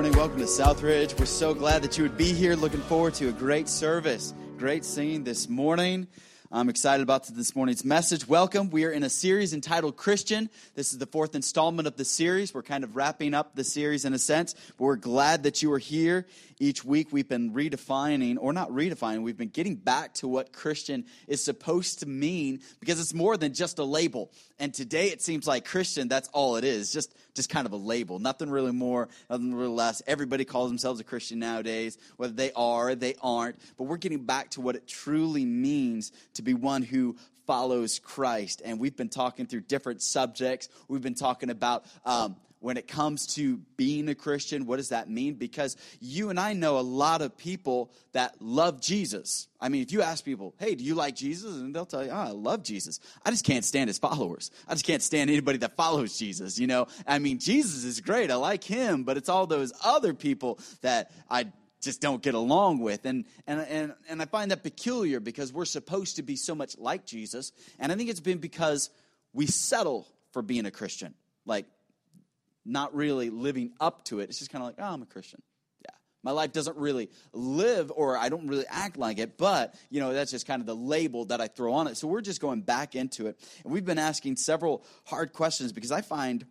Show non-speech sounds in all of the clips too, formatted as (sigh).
morning. Welcome to Southridge. We're so glad that you would be here. Looking forward to a great service, great scene this morning. I'm excited about this morning's message. Welcome. We are in a series entitled Christian. This is the fourth installment of the series. We're kind of wrapping up the series in a sense, but we're glad that you are here. Each week we've been redefining, or not redefining, we've been getting back to what Christian is supposed to mean because it's more than just a label. And today it seems like Christian, that's all it is, just, just kind of a label. Nothing really more, nothing really less. Everybody calls themselves a Christian nowadays, whether they are or they aren't. But we're getting back to what it truly means to be one who follows Christ. And we've been talking through different subjects. We've been talking about. Um, when it comes to being a Christian, what does that mean? Because you and I know a lot of people that love Jesus. I mean, if you ask people, hey, do you like Jesus? And they'll tell you, oh, I love Jesus. I just can't stand his followers. I just can't stand anybody that follows Jesus, you know? I mean, Jesus is great. I like him, but it's all those other people that I just don't get along with. And, and, and, and I find that peculiar because we're supposed to be so much like Jesus. And I think it's been because we settle for being a Christian. Like, not really living up to it. It's just kind of like, oh, I'm a Christian. Yeah. My life doesn't really live or I don't really act like it, but, you know, that's just kind of the label that I throw on it. So we're just going back into it. And we've been asking several hard questions because I find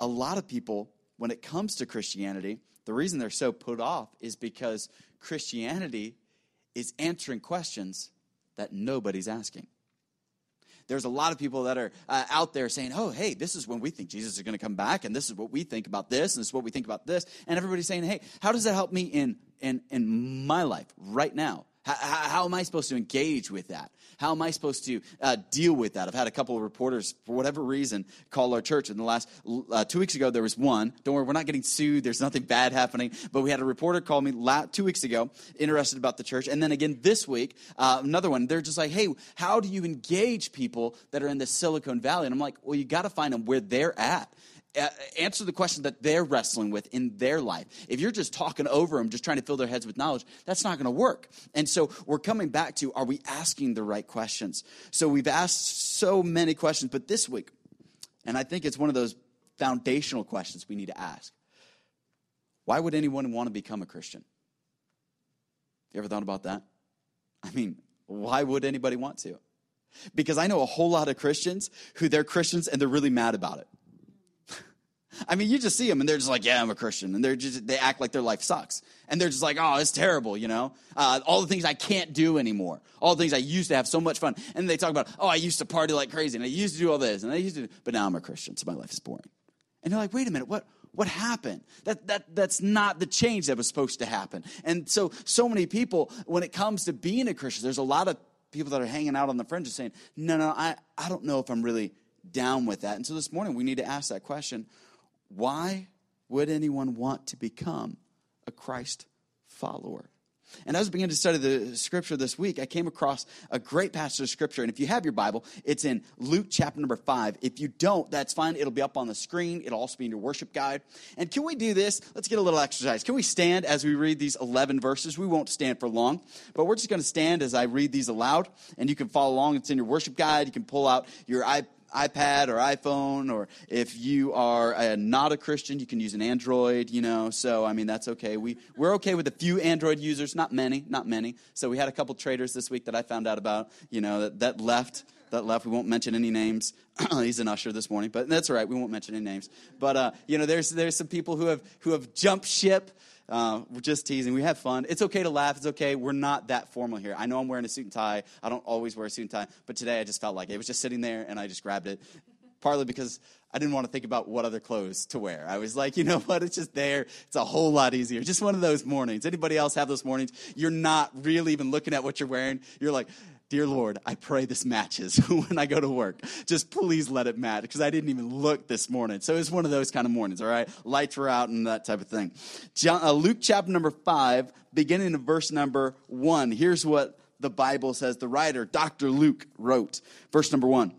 a lot of people, when it comes to Christianity, the reason they're so put off is because Christianity is answering questions that nobody's asking there's a lot of people that are uh, out there saying, oh, hey, this is when we think Jesus is going to come back, and this is what we think about this, and this is what we think about this. And everybody's saying, hey, how does that help me in, in, in my life right now? How, how, am I supposed to engage with that? How am I supposed to uh, deal with that? I've had a couple of reporters, for whatever reason, call our church. In the last uh, two weeks ago, there was one. Don't worry, we're not getting sued. There's nothing bad happening. But we had a reporter call me la- two weeks ago, interested about the church. And then again this week, uh, another one. They're just like, hey, how do you engage people that are in the Silicon Valley? And I'm like, well, you got to find them where they're at answer the question that they're wrestling with in their life. If you're just talking over them, just trying to fill their heads with knowledge, that's not going to work. And so we're coming back to are we asking the right questions? So we've asked so many questions, but this week, and I think it's one of those foundational questions we need to ask why would anyone want to become a Christian? You ever thought about that? I mean, why would anybody want to? Because I know a whole lot of Christians who they're Christians and they're really mad about it. I mean, you just see them and they're just like, yeah, I'm a Christian. And they're just, they act like their life sucks. And they're just like, oh, it's terrible, you know? Uh, all the things I can't do anymore. All the things I used to have so much fun. And they talk about, oh, I used to party like crazy and I used to do all this and I used to, but now I'm a Christian, so my life is boring. And you're like, wait a minute, what? What happened? That, that, that's not the change that was supposed to happen. And so, so many people, when it comes to being a Christian, there's a lot of people that are hanging out on the fringes saying, no, no, I, I don't know if I'm really down with that. And so this morning we need to ask that question why would anyone want to become a Christ follower? And as I began to study the scripture this week, I came across a great passage of scripture. And if you have your Bible, it's in Luke chapter number five. If you don't, that's fine. It'll be up on the screen. It'll also be in your worship guide. And can we do this? Let's get a little exercise. Can we stand as we read these 11 verses? We won't stand for long, but we're just going to stand as I read these aloud. And you can follow along. It's in your worship guide. You can pull out your iPad or iPhone, or if you are not a Christian, you can use an Android, you know. So, I mean, that's okay. We, we're okay with a few Android users, not many, not many. So, we had a couple traders this week that I found out about, you know, that, that left. That left. We won't mention any names. (clears throat) He's an usher this morning, but that's all right. We won't mention any names. But uh, you know, there's there's some people who have who have jumped ship uh, we're just teasing. We have fun. It's okay to laugh. It's okay. We're not that formal here. I know I'm wearing a suit and tie. I don't always wear a suit and tie, but today I just felt like it. it was just sitting there, and I just grabbed it. Partly because I didn't want to think about what other clothes to wear. I was like, you know (laughs) what? It's just there. It's a whole lot easier. Just one of those mornings. Anybody else have those mornings? You're not really even looking at what you're wearing. You're like, Dear Lord, I pray this matches (laughs) when I go to work. Just please let it match because I didn't even look this morning. So it's one of those kind of mornings, all right? Lights were out and that type of thing. John, uh, Luke chapter number five, beginning of verse number one. Here's what the Bible says. The writer, Dr. Luke, wrote. Verse number one.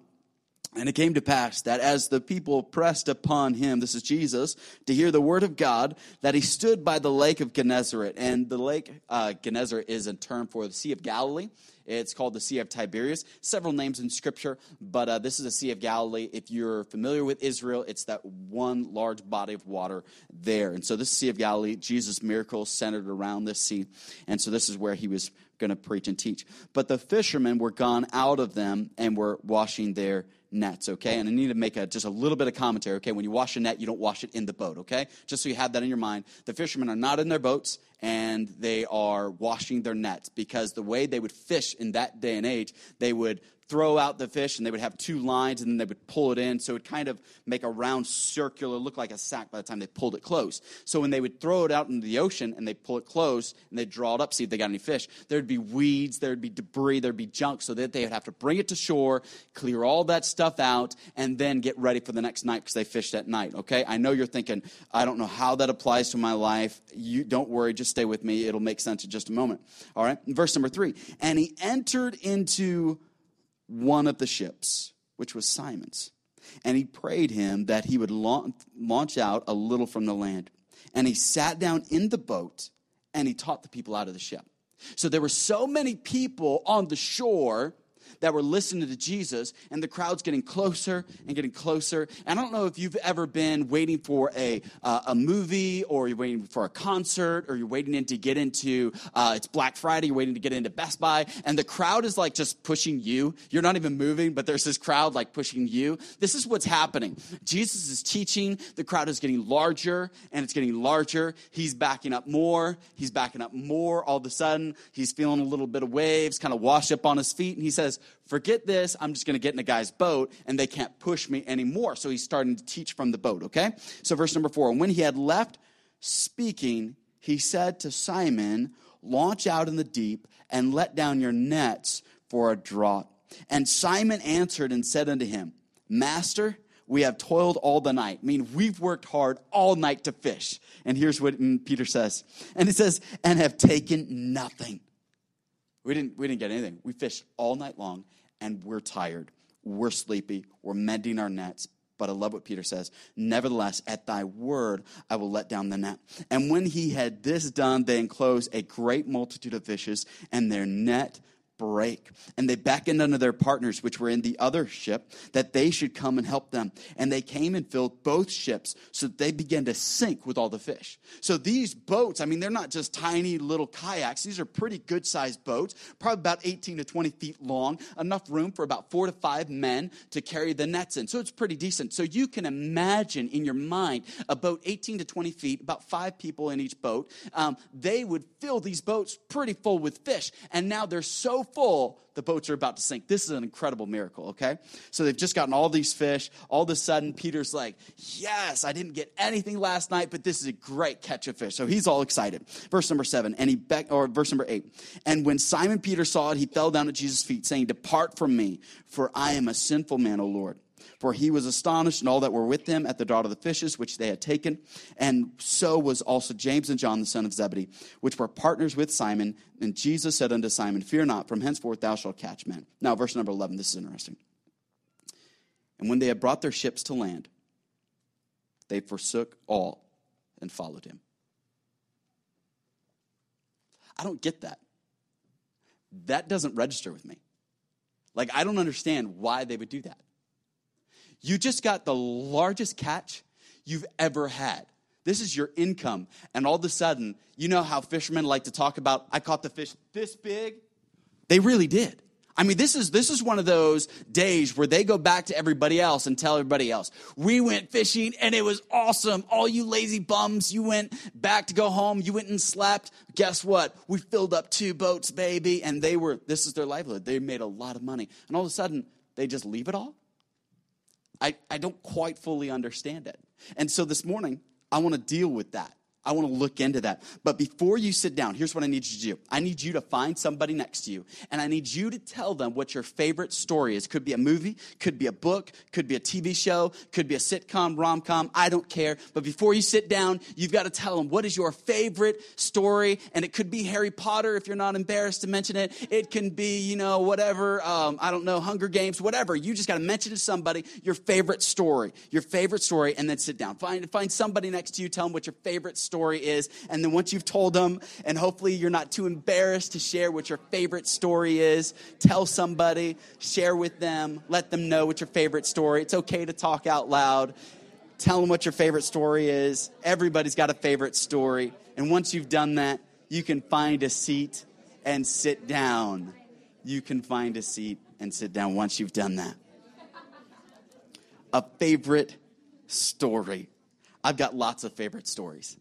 And it came to pass that as the people pressed upon him, this is Jesus, to hear the word of God, that he stood by the lake of Gennesaret. And the lake uh, Gennesaret is a term for the Sea of Galilee. It's called the Sea of Tiberias. Several names in Scripture, but uh, this is the Sea of Galilee. If you're familiar with Israel, it's that one large body of water there. And so this Sea of Galilee, Jesus' miracles centered around this sea. And so this is where he was going to preach and teach. But the fishermen were gone out of them and were washing their nets, okay? And I need to make a, just a little bit of commentary, okay? When you wash a net, you don't wash it in the boat, okay? Just so you have that in your mind. The fishermen are not in their boats and they are washing their nets because the way they would fish in that day and age, they would throw out the fish and they would have two lines and then they would pull it in. So it would kind of make a round circular look like a sack by the time they pulled it close. So when they would throw it out into the ocean and they pull it close and they draw it up see if they got any fish there'd be weeds there'd be debris there'd be junk. So that they would have to bring it to shore clear all that stuff out and then get ready for the next night because they fished at night okay? I know you're thinking i don't know how that applies to my life. You don't worry just stay with me. It'll make sense in just a moment. All right verse number three. And he entered into one of the ships, which was Simon's. And he prayed him that he would launch out a little from the land. And he sat down in the boat and he taught the people out of the ship. So there were so many people on the shore that were listening to Jesus, and the crowd's getting closer and getting closer. And I don't know if you've ever been waiting for a, uh, a movie, or you're waiting for a concert, or you're waiting in to get into, uh, it's Black Friday, you're waiting to get into Best Buy, and the crowd is like just pushing you. You're not even moving, but there's this crowd like pushing you. This is what's happening. Jesus is teaching, the crowd is getting larger, and it's getting larger. He's backing up more, he's backing up more. All of a sudden, he's feeling a little bit of waves, kind of wash up on his feet, and he says, forget this. I'm just going to get in a guy's boat and they can't push me anymore. So he's starting to teach from the boat, okay? So, verse number four. And when he had left speaking, he said to Simon, Launch out in the deep and let down your nets for a draught. And Simon answered and said unto him, Master, we have toiled all the night. I mean, we've worked hard all night to fish. And here's what mm, Peter says. And he says, and have taken nothing. We didn't, we didn't get anything. We fished all night long and we're tired. We're sleepy. We're mending our nets. But I love what Peter says. Nevertheless, at thy word, I will let down the net. And when he had this done, they enclosed a great multitude of fishes, and their net break. And they beckoned unto their partners, which were in the other ship, that they should come and help them. And they came and filled both ships, so that they began to sink with all the fish. So these boats, I mean, they're not just tiny little kayaks. These are pretty good sized boats, probably about 18 to 20 feet long, enough room for about four to five men to carry the nets in. So it's pretty decent. So you can imagine in your mind a boat 18 to 20 feet, about five people in each boat. Um, they would fill these boats pretty full with fish. And now they're so full, the boats are about to sink. This is an incredible miracle, okay? So they've just gotten all these fish. All of a sudden, Peter's like, Yes, I didn't get anything last night, but this is a great catch of fish. So he's all excited. Verse number seven, and he beck, or verse number eight. And when Simon Peter saw it, he fell down at Jesus' feet, saying, Depart from me, for I am a sinful man, O Lord. For he was astonished, and all that were with him at the draught of the fishes which they had taken. And so was also James and John, the son of Zebedee, which were partners with Simon. And Jesus said unto Simon, Fear not, from henceforth thou shalt catch men. Now, verse number 11, this is interesting. And when they had brought their ships to land, they forsook all and followed him. I don't get that. That doesn't register with me. Like, I don't understand why they would do that. You just got the largest catch you've ever had. This is your income. And all of a sudden, you know how fishermen like to talk about, I caught the fish this big? They really did. I mean, this is, this is one of those days where they go back to everybody else and tell everybody else, we went fishing and it was awesome. All you lazy bums, you went back to go home, you went and slept. Guess what? We filled up two boats, baby. And they were, this is their livelihood. They made a lot of money. And all of a sudden, they just leave it all I, I don't quite fully understand it. And so this morning, I want to deal with that. I want to look into that. But before you sit down, here's what I need you to do. I need you to find somebody next to you, and I need you to tell them what your favorite story is. Could be a movie, could be a book, could be a TV show, could be a sitcom, rom com. I don't care. But before you sit down, you've got to tell them what is your favorite story, and it could be Harry Potter if you're not embarrassed to mention it. It can be, you know, whatever. Um, I don't know, Hunger Games, whatever. You just got to mention to somebody your favorite story, your favorite story, and then sit down. Find find somebody next to you. Tell them what your favorite story story is. And then once you've told them, and hopefully you're not too embarrassed to share what your favorite story is, tell somebody, share with them, let them know what your favorite story. It's okay to talk out loud. Tell them what your favorite story is. Everybody's got a favorite story. And once you've done that, you can find a seat and sit down. You can find a seat and sit down once you've done that. A favorite story. I've got lots of favorite stories.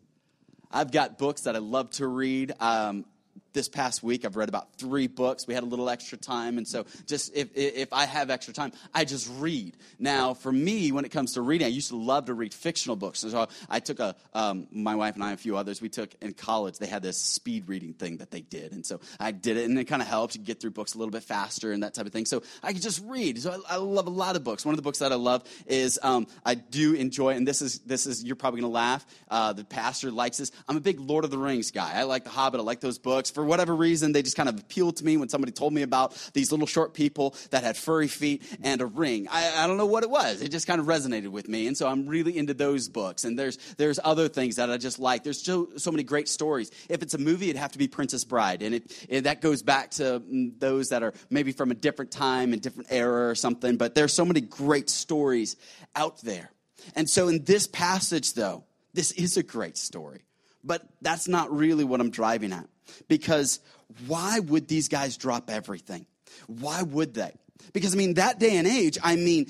I've got books that I love to read. Um, this past week i've read about three books. We had a little extra time and so just if, if i have extra time i just read. Now for me when it comes to reading i used to love to read fictional books so i took a um, my wife and i and a few others we took in college they had this speed reading thing that they did and so i did it and it kind of helped get through books a little bit faster and that type of thing. So i could just read. So i, I love a lot of books. One of the books that i love is um, i do enjoy and this is this is you're probably going to laugh uh, the pastor likes this. I'm a big lord of the rings guy. I like the hobbit. I like those books for whatever reason, they just kind of appealed to me when somebody told me about these little short people that had furry feet and a ring. I, I don't know what it was. It just kind of resonated with me. And so I'm really into those books. And there's, there's other things that I just like. There's so, so many great stories. If it's a movie, it'd have to be Princess Bride. And it, it, that goes back to mm, those that are maybe from a different time and different era or something. But there's so many great stories out there. And so in this passage, though, this is a great story. But that's not really what I'm driving at. Because why would these guys drop everything? Why would they? Because, I mean, that day and age, I mean,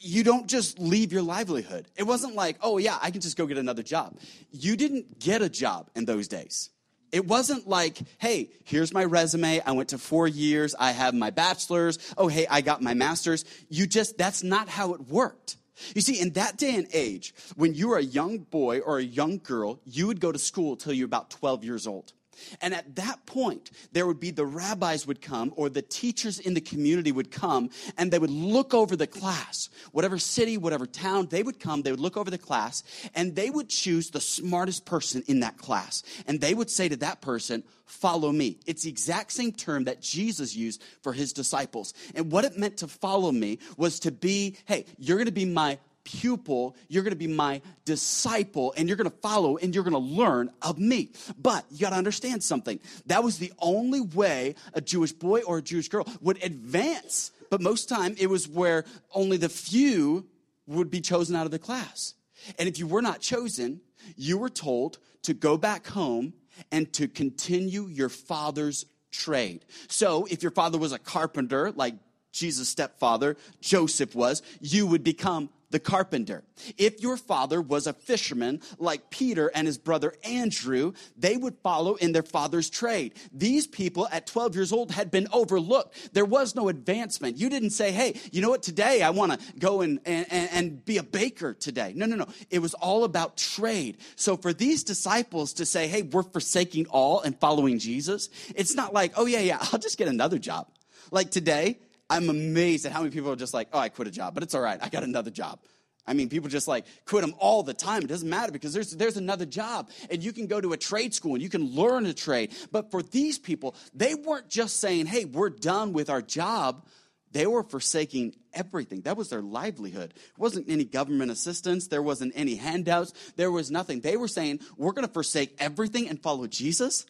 you don't just leave your livelihood. It wasn't like, oh, yeah, I can just go get another job. You didn't get a job in those days. It wasn't like, hey, here's my resume. I went to four years. I have my bachelor's. Oh, hey, I got my master's. You just, that's not how it worked. You see, in that day and age, when you were a young boy or a young girl, you would go to school till you were about 12 years old. And at that point, there would be the rabbis would come or the teachers in the community would come and they would look over the class. Whatever city, whatever town, they would come, they would look over the class and they would choose the smartest person in that class. And they would say to that person, follow me. It's the exact same term that Jesus used for his disciples. And what it meant to follow me was to be, hey, you're going to be my pupil, you're to be my disciple, and you're to follow and you're to learn of me. But you got to understand something. That was the only way a Jewish boy or a Jewish girl would advance. But most time it was where only the few would be chosen out of the class. And if you were not chosen, you were told to go back home and to continue your father's trade. So if your father was a carpenter, like Jesus' stepfather, Joseph was, you would become the carpenter. If your father was a fisherman like Peter and his brother Andrew, they would follow in their father's trade. These people at 12 years old had been overlooked. There was no advancement. You didn't say, hey, you know what, today I want to go and, and, and be a baker today. No, no, no. It was all about trade. So for these disciples to say, hey, we're forsaking all and following Jesus, it's not like, oh, yeah, yeah, I'll just get another job. Like today, I'm amazed at how many people are just like, oh, I quit a job, but it's all right. I got another job. I mean, people just like quit them all the time. It doesn't matter because there's, there's another job. And you can go to a trade school and you can learn a trade. But for these people, they weren't just saying, hey, we're done with our job. They were forsaking everything. That was their livelihood. It wasn't any government assistance. There wasn't any handouts. There was nothing. They were saying, we're going to forsake everything and follow Jesus.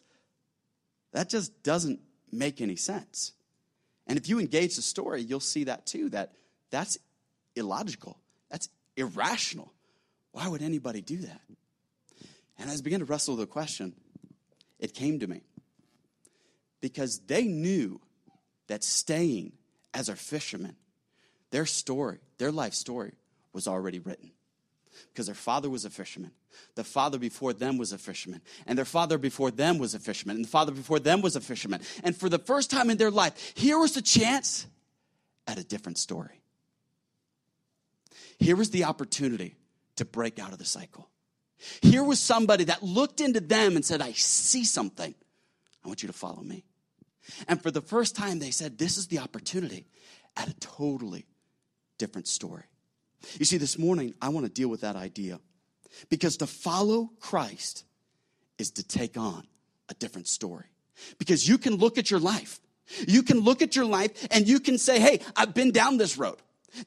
That just doesn't make any sense. And if you engage the story, you'll see that too, that that's illogical. That's irrational. Why would anybody do that? And as I began to wrestle with the question, it came to me. Because they knew that staying as a fisherman, their story, their life story, was already written. Because their father was a fisherman. The father before them was a fisherman. And their father before them was a fisherman. And the father before them was a fisherman. And for the first time in their life, here was the chance at a different story. Here was the opportunity to break out of the cycle. Here was somebody that looked into them and said, I see something. I want you to follow me. And for the first time, they said, This is the opportunity at a totally different story. You see, this morning, I want to deal with that idea because to follow Christ is to take on a different story. Because you can look at your life. You can look at your life and you can say, hey, I've been down this road.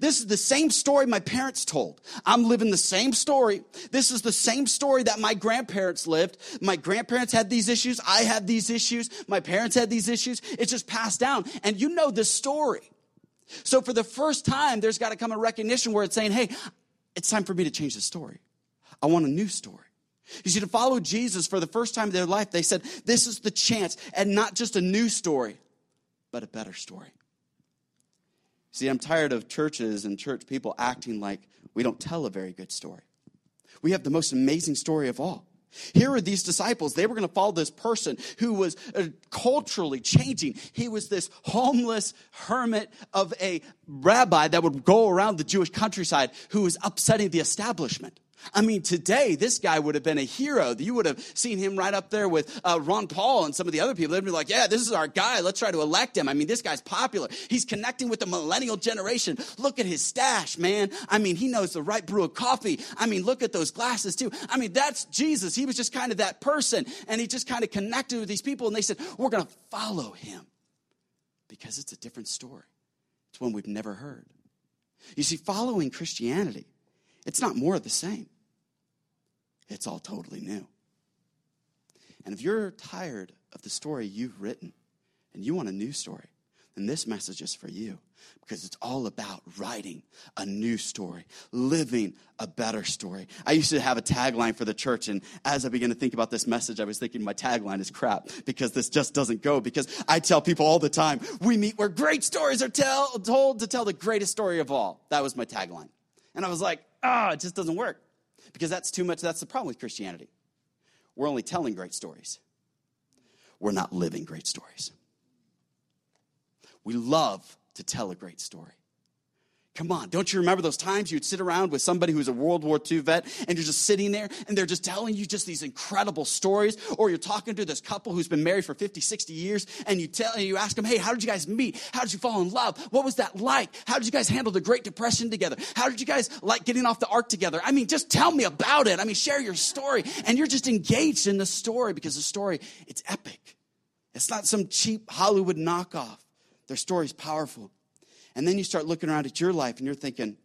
This is the same story my parents told. I'm living the same story. This is the same story that my grandparents lived. My grandparents had these issues. I had these issues. My parents had these issues. It's just passed down. And you know this story. So for the first time, there's got to come a recognition where it's saying, hey, it's time for me to change the story. I want a new story. You see, to follow Jesus for the first time in their life, they said, this is the chance, and not just a new story, but a better story. See, I'm tired of churches and church people acting like we don't tell a very good story. We have the most amazing story of all. Here are these disciples. They were going to follow this person who was uh, culturally changing. He was this homeless hermit of a rabbi that would go around the Jewish countryside who was upsetting the establishment. I mean, today, this guy would have been a hero. You would have seen him right up there with uh, Ron Paul and some of the other people. They'd be like, yeah, this is our guy. Let's try to elect him. I mean, this guy's popular. He's connecting with the millennial generation. Look at his stash, man. I mean, he knows the right brew of coffee. I mean, look at those glasses, too. I mean, that's Jesus. He was just kind of that person. And he just kind of connected with these people. And they said, we're going to follow him because it's a different story. It's one we've never heard. You see, following Christianity, it's not more of the same it's all totally new. And if you're tired of the story you've written and you want a new story, then this message is for you because it's all about writing a new story, living a better story. I used to have a tagline for the church, and as I began to think about this message, I was thinking my tagline is crap because this just doesn't go. Because I tell people all the time, we meet where great stories are tell, told to tell the greatest story of all. That was my tagline. And I was like, ah, oh, it just doesn't work because that's too much. That's the problem with Christianity. We're only telling great stories, we're not living great stories. We love to tell a great story. Come on, don't you remember those times you'd sit around with somebody who's a World War II vet and you're just sitting there and they're just telling you just these incredible stories? Or you're talking to this couple who's been married for 50, 60 years and you tell and you ask them, hey, how did you guys meet? How did you fall in love? What was that like? How did you guys handle the Great Depression together? How did you guys like getting off the ark together? I mean, just tell me about it. I mean, share your story. And you're just engaged in the story because the story, it's epic. It's not some cheap Hollywood knockoff. Their story's powerful. And then you start looking around at your life and you're thinking,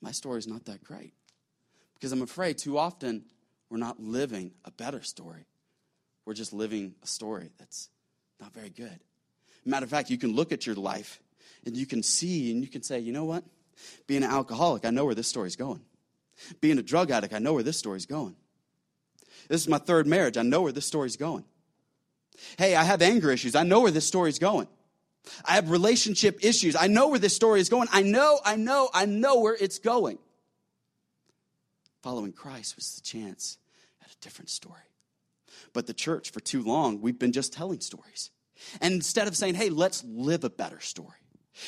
my story's not that great. Because I'm afraid too often we're not living a better story. We're just living a story that's not very good. Matter of fact, you can look at your life and you can see and you can say, you know what? Being an alcoholic, I know where this story's going. Being a drug addict, I know where this story's going. This is my third marriage. I know where this story's going. Hey, I have anger issues. I know where this story's going. I have relationship issues. I know where this story is going. I know, I know, I know where it's going. Following Christ was the chance at a different story. But the church, for too long, we've been just telling stories. And instead of saying, hey, let's live a better story.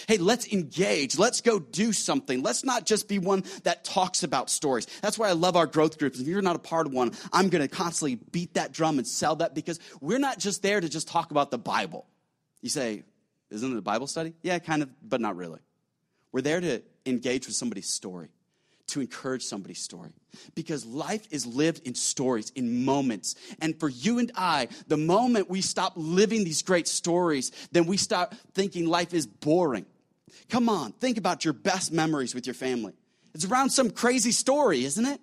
Hey, let's engage. Let's go do something. Let's not just be one that talks about stories. That's why I love our growth groups. If you're not a part of one, I'm going to constantly beat that drum and sell that because we're not just there to just talk about the Bible. You say, isn't it a Bible study? Yeah, kind of, but not really. We're there to engage with somebody's story, to encourage somebody's story. Because life is lived in stories, in moments. And for you and I, the moment we stop living these great stories, then we start thinking life is boring. Come on, think about your best memories with your family. It's around some crazy story, isn't it?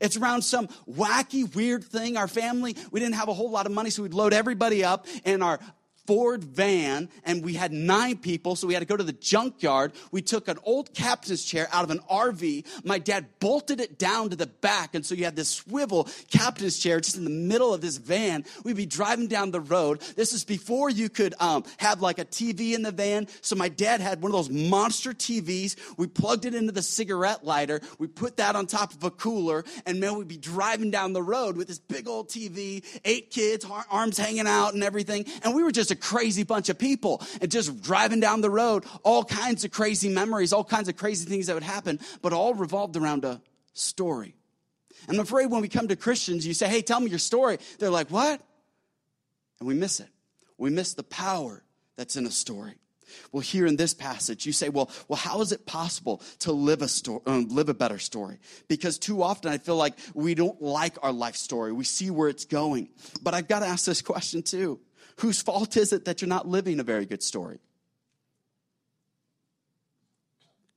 It's around some wacky, weird thing. Our family, we didn't have a whole lot of money, so we'd load everybody up in our Ford van and we had nine people, so we had to go to the junkyard. We took an old captain's chair out of an RV. My dad bolted it down to the back, and so you had this swivel captain's chair just in the middle of this van. We'd be driving down the road. This is before you could um, have like a TV in the van. So my dad had one of those monster TVs. We plugged it into the cigarette lighter. We put that on top of a cooler, and man, we'd be driving down the road with this big old TV, eight kids, arms hanging out, and everything. And we were just a crazy bunch of people and just driving down the road, all kinds of crazy memories, all kinds of crazy things that would happen, but all revolved around a story. I'm afraid when we come to Christians, you say, hey, tell me your story. They're like, what? And we miss it. We miss the power that's in a story. Well, here in this passage, you say, well, well, how is it possible to live a story, um, live a better story? Because too often I feel like we don't like our life story. We see where it's going. But I've got to ask this question too. Whose fault is it that you're not living a very good story?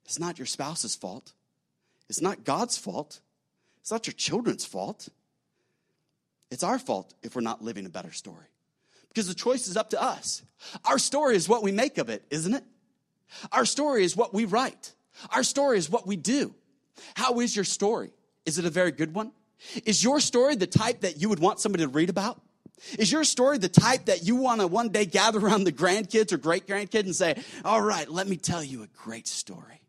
It's not your spouse's fault. It's not God's fault. It's not your children's fault. It's our fault if we're not living a better story. Because the choice is up to us. Our story is what we make of it, isn't it? Our story is what we write. Our story is what we do. How is your story? Is it a very good one? Is your story the type that you would want somebody to read about? Is your story the type that you want to one day gather around the grandkids or great grandkids and say, All right, let me tell you a great story?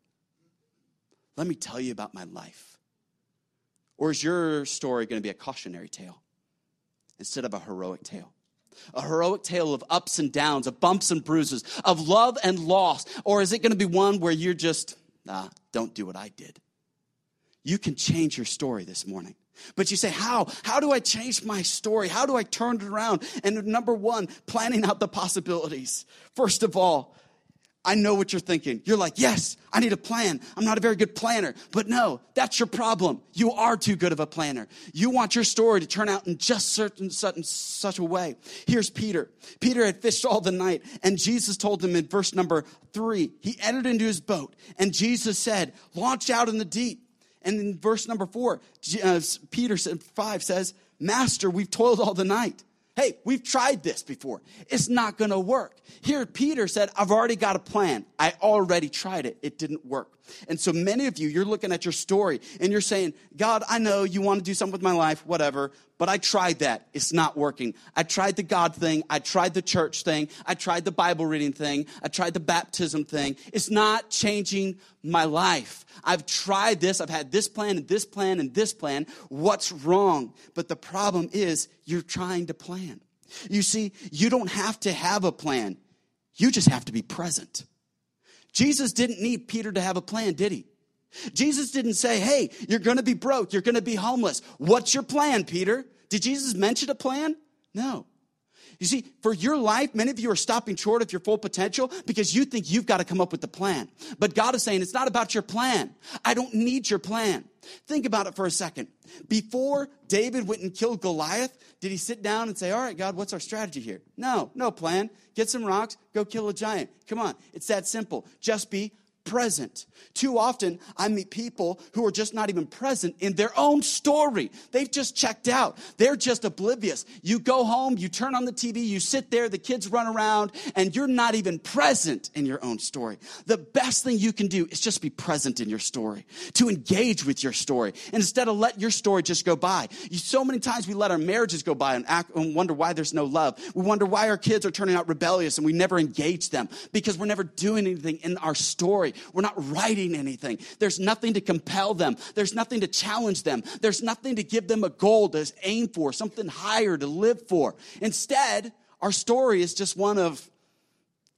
Let me tell you about my life. Or is your story going to be a cautionary tale instead of a heroic tale? A heroic tale of ups and downs, of bumps and bruises, of love and loss? Or is it going to be one where you're just, nah, don't do what I did? You can change your story this morning. But you say, How? How do I change my story? How do I turn it around? And number one, planning out the possibilities. First of all, I know what you're thinking. You're like, yes, I need a plan. I'm not a very good planner. But no, that's your problem. You are too good of a planner. You want your story to turn out in just certain, certain such a way. Here's Peter. Peter had fished all the night, and Jesus told him in verse number three, he entered into his boat, and Jesus said, Launch out in the deep and in verse number four, uh, Peter said, 5 says, Master, we've toiled all the night. Hey, we've tried this before. It's not going to work. Here, Peter said, I've already got a plan. I already tried it. It didn't work. And so many of you, you're looking at your story and you're saying, God, I know you want to do something with my life, whatever, but I tried that. It's not working. I tried the God thing. I tried the church thing. I tried the Bible reading thing. I tried the baptism thing. It's not changing my life. I've tried this. I've had this plan and this plan and this plan. What's wrong? But the problem is you're trying to plan. You see, you don't have to have a plan. You just have to be present. Jesus didn't need Peter to have a plan, did he? Jesus didn't say, Hey, you're going to be broke. You're going to be homeless. What's your plan, Peter? Did Jesus mention a plan? No. You see, for your life, many of you are stopping short of your full potential because you think you've got to come up with the plan. But God is saying, it's not about your plan. I don't need your plan. Think about it for a second. Before David went and killed Goliath, did he sit down and say, All right, God, what's our strategy here? No, no plan. Get some rocks, go kill a giant. Come on, it's that simple. Just be present. Too often, I meet people who are just not even present in their own story. They've just checked out. They're just oblivious. You go home, you turn on the TV, you sit there, the kids run around, and you're not even present in your own story. The best thing you can do is just be present in your story, to engage with your story, instead of let your story just go by. You, so many times we let our marriages go by and, act, and wonder why there's no love. We wonder why our kids are turning out rebellious and we never engage them because we're never doing anything in our story. We're not writing anything. There's nothing to compel them. There's nothing to challenge them. There's nothing to give them a goal to aim for, something higher to live for. Instead, our story is just one of,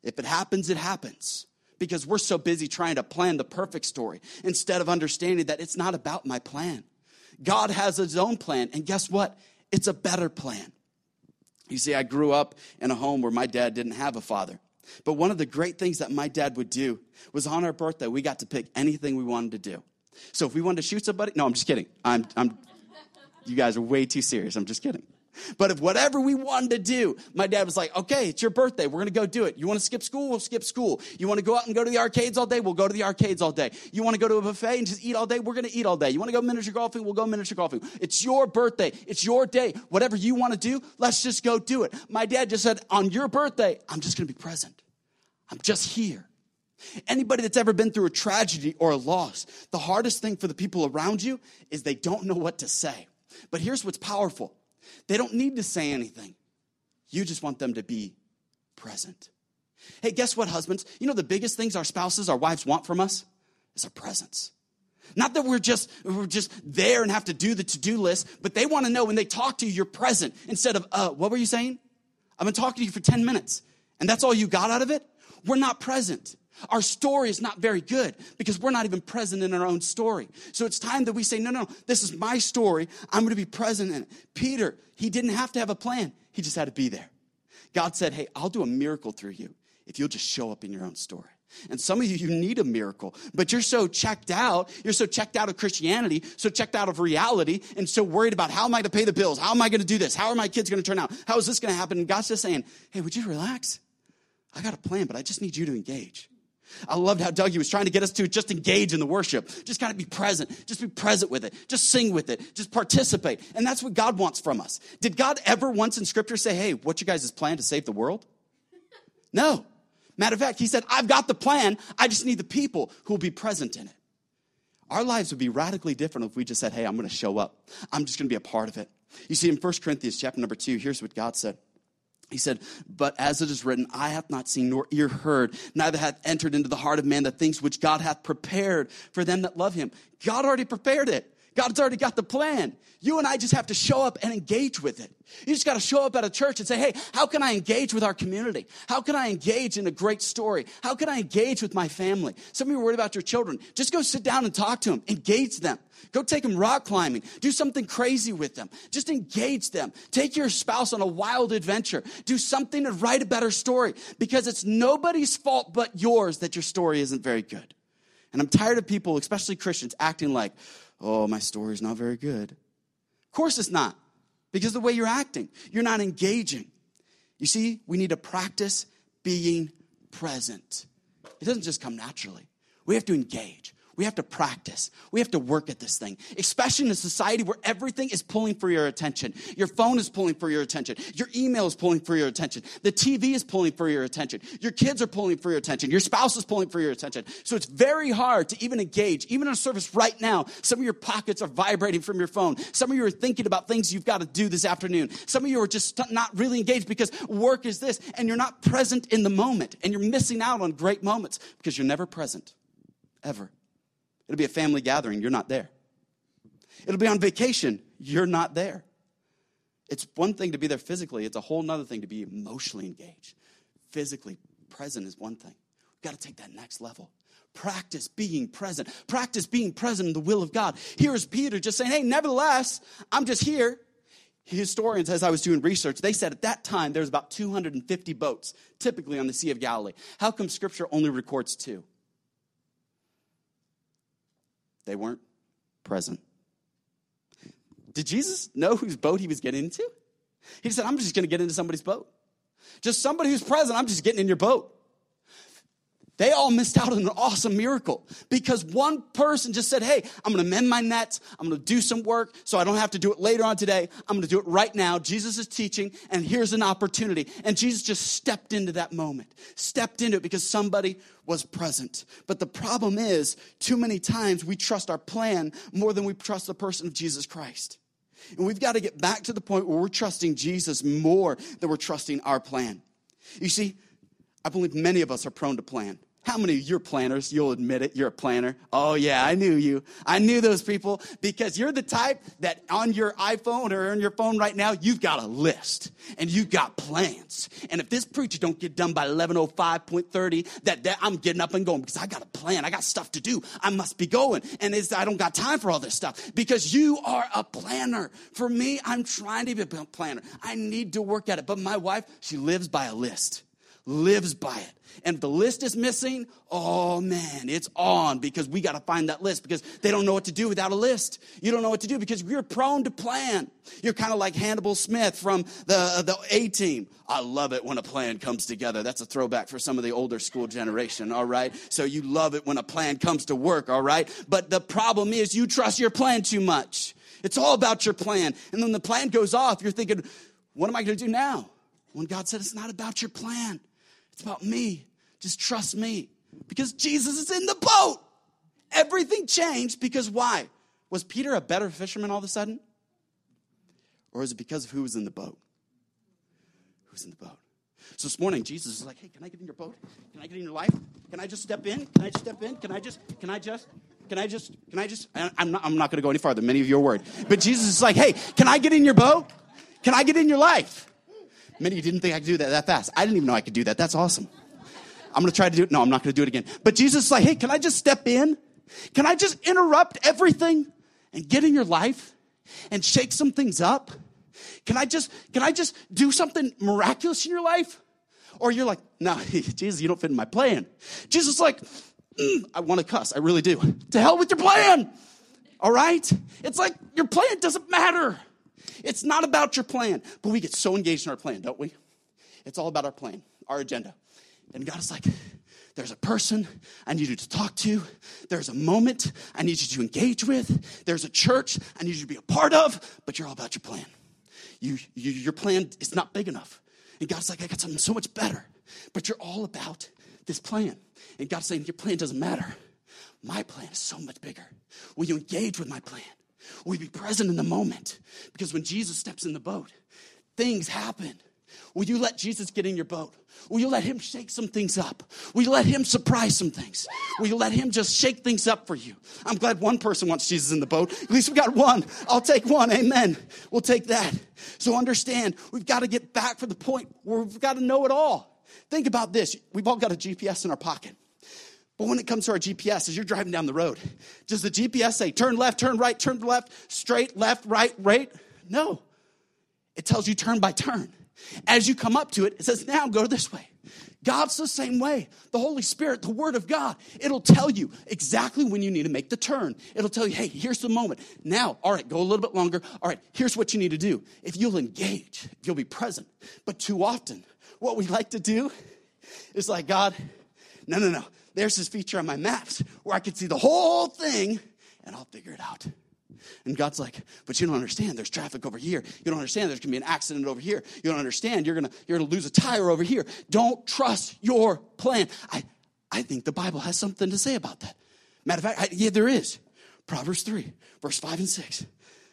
if it happens, it happens. Because we're so busy trying to plan the perfect story instead of understanding that it's not about my plan. God has his own plan, and guess what? It's a better plan. You see, I grew up in a home where my dad didn't have a father. But one of the great things that my dad would do was on our birthday, we got to pick anything we wanted to do. So if we wanted to shoot somebody, no, I'm just kidding. I'm, I'm, you guys are way too serious. I'm just kidding. But if whatever we wanted to do, my dad was like, okay, it's your birthday. We're going to go do it. You want to skip school? We'll skip school. You want to go out and go to the arcades all day? We'll go to the arcades all day. You want to go to a buffet and just eat all day? We're going to eat all day. You want to go miniature golfing? We'll go miniature golfing. It's your birthday. It's your day. Whatever you want to do, let's just go do it. My dad just said, on your birthday, I'm just going to be present. I'm just here. Anybody that's ever been through a tragedy or a loss, the hardest thing for the people around you is they don't know what to say. But here's what's powerful they don't need to say anything. You just want them to be present. Hey, guess what, husbands? You know the biggest things our spouses, our wives want from us is our presence. Not that we're just we're just there and have to do the to-do list, but they want to know when they talk to you, you're present instead of, uh, what were you saying? I've been talking to you for 10 minutes, and that's all you got out of it? We're not present. Our story is not very good because we're not even present in our own story. So it's time that we say, no, no, this is my story. I'm going to be present in it. Peter, he didn't have to have a plan, he just had to be there. God said, hey, I'll do a miracle through you if you'll just show up in your own story. And some of you, you need a miracle, but you're so checked out. You're so checked out of Christianity, so checked out of reality, and so worried about how am I going to pay the bills? How am I going to do this? How are my kids going to turn out? How is this going to happen? And God's just saying, hey, would you relax? I got a plan, but I just need you to engage. I loved how Dougie was trying to get us to just engage in the worship. Just got to be present. Just be present with it. Just sing with it. Just participate. And that's what God wants from us. Did God ever once in scripture say, hey, what's your guys' plan to save the world? No. Matter of fact, he said, I've got the plan. I just need the people who will be present in it. Our lives would be radically different if we just said, hey, I'm going to show up. I'm just going to be a part of it. You see, in 1 Corinthians chapter number 2, here's what God said. He said, But as it is written, I have not seen nor ear heard, neither hath entered into the heart of man the things which God hath prepared for them that love him. God already prepared it. God's already got the plan. You and I just have to show up and engage with it. You just got to show up at a church and say, hey, how can I engage with our community? How can I engage in a great story? How can I engage with my family? Some of you are worried about your children. Just go sit down and talk to them, engage them. Go take them rock climbing. Do something crazy with them. Just engage them. Take your spouse on a wild adventure. Do something to write a better story because it's nobody's fault but yours that your story isn't very good. And I'm tired of people, especially Christians, acting like, oh, my story's not very good. Of course it's not, because the way you're acting, you're not engaging. You see, we need to practice being present. It doesn't just come naturally, we have to engage. We have to practice. We have to work at this thing, especially in a society where everything is pulling for your attention. Your phone is pulling for your attention. Your email is pulling for your attention. The TV is pulling for your attention. Your kids are pulling for your attention. Your spouse is pulling for your attention. So it's very hard to even engage. Even on a service right now, some of your pockets are vibrating from your phone. Some of you are thinking about things you've got to do this afternoon. Some of you are just not really engaged because work is this, and you're not present in the moment, and you're missing out on great moments because you're never present, ever. It'll be a family gathering, you're not there. It'll be on vacation, you're not there. It's one thing to be there physically, it's a whole other thing to be emotionally engaged. Physically present is one thing. We've got to take that next level. Practice being present. Practice being present in the will of God. Here's Peter just saying, hey, nevertheless, I'm just here. Historians, as I was doing research, they said at that time there was about 250 boats, typically on the Sea of Galilee. How come Scripture only records two? They weren't present. Did Jesus know whose boat he was getting into? He said, I'm just going to get into somebody's boat. Just somebody who's present, I'm just getting in your boat. They all missed out on an awesome miracle because one person just said, Hey, I'm going to mend my nets. I'm going to do some work so I don't have to do it later on today. I'm going to do it right now. Jesus is teaching, and here's an opportunity. And Jesus just stepped into that moment, stepped into it because somebody was present. But the problem is, too many times we trust our plan more than we trust the person of Jesus Christ. And we've got to get back to the point where we're trusting Jesus more than we're trusting our plan. You see, I believe many of us are prone to plan. How many of you are planners? You'll admit it. You're a planner. Oh, yeah, I knew you. I knew those people because you're the type that on your iPhone or on your phone right now, you've got a list and you've got plans. And if this preacher don't get done by 1105.30, that, that I'm getting up and going because I got a plan. I got stuff to do. I must be going. And I don't got time for all this stuff because you are a planner. For me, I'm trying to be a planner. I need to work at it. But my wife, she lives by a list lives by it. And if the list is missing, oh man, it's on because we got to find that list because they don't know what to do without a list. You don't know what to do because you're prone to plan. You're kind of like Hannibal Smith from the, uh, the A team. I love it when a plan comes together. That's a throwback for some of the older school generation, all right? So you love it when a plan comes to work, all right? But the problem is you trust your plan too much. It's all about your plan. And then the plan goes off, you're thinking, what am I going to do now? When God said it's not about your plan. It's about me. Just trust me. Because Jesus is in the boat. Everything changed because why? Was Peter a better fisherman all of a sudden? Or is it because of who was in the boat? Who's in the boat? So this morning, Jesus is like, hey, can I get in your boat? Can I get in your life? Can I just step in? Can I just step in? Can I just, can I just, can I just, can I just? I'm not, I'm not going to go any farther. Many of you are worried. But Jesus is like, hey, can I get in your boat? Can I get in your life? Many of you didn't think I could do that that fast. I didn't even know I could do that. That's awesome. I'm going to try to do it. No, I'm not going to do it again. But Jesus is like, hey, can I just step in? Can I just interrupt everything and get in your life and shake some things up? Can I just, can I just do something miraculous in your life? Or you're like, no, (laughs) Jesus, you don't fit in my plan. Jesus is like, mm, I want to cuss. I really do. To hell with your plan. All right? It's like your plan doesn't matter. It's not about your plan, but we get so engaged in our plan, don't we? It's all about our plan, our agenda. And God is like, There's a person I need you to talk to. There's a moment I need you to engage with. There's a church I need you to be a part of, but you're all about your plan. You, you, your plan is not big enough. And God's like, I got something so much better, but you're all about this plan. And God's saying, Your plan doesn't matter. My plan is so much bigger. Will you engage with my plan? You be present in the moment? Because when Jesus steps in the boat, things happen. Will you let Jesus get in your boat? Will you let him shake some things up? Will you let him surprise some things? Will you let him just shake things up for you? I'm glad one person wants Jesus in the boat. At least we got one. I'll take one. Amen. We'll take that. So understand, we've got to get back for the point where we've got to know it all. Think about this. We've all got a GPS in our pocket. But when it comes to our GPS, as you're driving down the road, does the GPS say turn left, turn right, turn left, straight, left, right, right? No. It tells you turn by turn. As you come up to it, it says, now go this way. God's the same way. The Holy Spirit, the Word of God, it'll tell you exactly when you need to make the turn. It'll tell you, hey, here's the moment. Now, all right, go a little bit longer. All right, here's what you need to do. If you'll engage, if you'll be present. But too often, what we like to do is like, God, no, no, no. There's this feature on my maps where I can see the whole thing and I'll figure it out. And God's like, but you don't understand. There's traffic over here. You don't understand. There's to be an accident over here. You don't understand. You're going to, you're to lose a tire over here. Don't trust your plan. I, I think the Bible has something to say about that. Matter of fact, I, yeah, there is. Proverbs 3, verse 5 and 6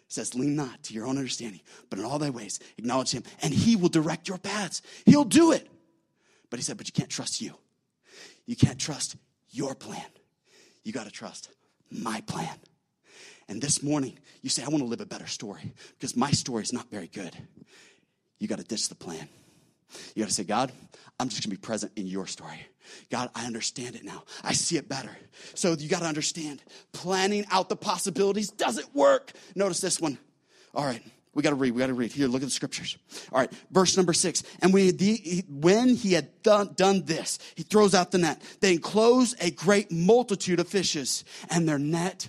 says, Lean not to your own understanding, but in all thy ways acknowledge him, and he will direct your paths. He'll do it. But he said, But you can't trust you. You can't trust your plan. You got to trust my plan. And this morning, you say, I want to live a better story because my story is not very good. You got to ditch the plan. You got to say, God, I'm just going to be present in your story. God, I understand it now. I see it better. So you got to understand planning out the possibilities doesn't work. Notice this one. All right. We got to read. We got to read. Here, look at the scriptures. All right, verse number six. And when he, when he had done, done this, he throws out the net. They enclose a great multitude of fishes, and their net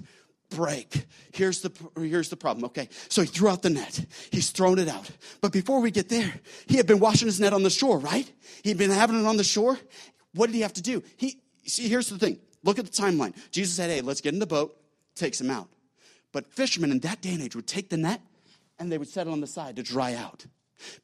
break. Here's the, here's the problem, okay? So he threw out the net. He's thrown it out. But before we get there, he had been washing his net on the shore, right? He'd been having it on the shore. What did he have to do? He, see, here's the thing. Look at the timeline. Jesus said, hey, let's get in the boat, takes him out. But fishermen in that day and age would take the net and they would set it on the side to dry out.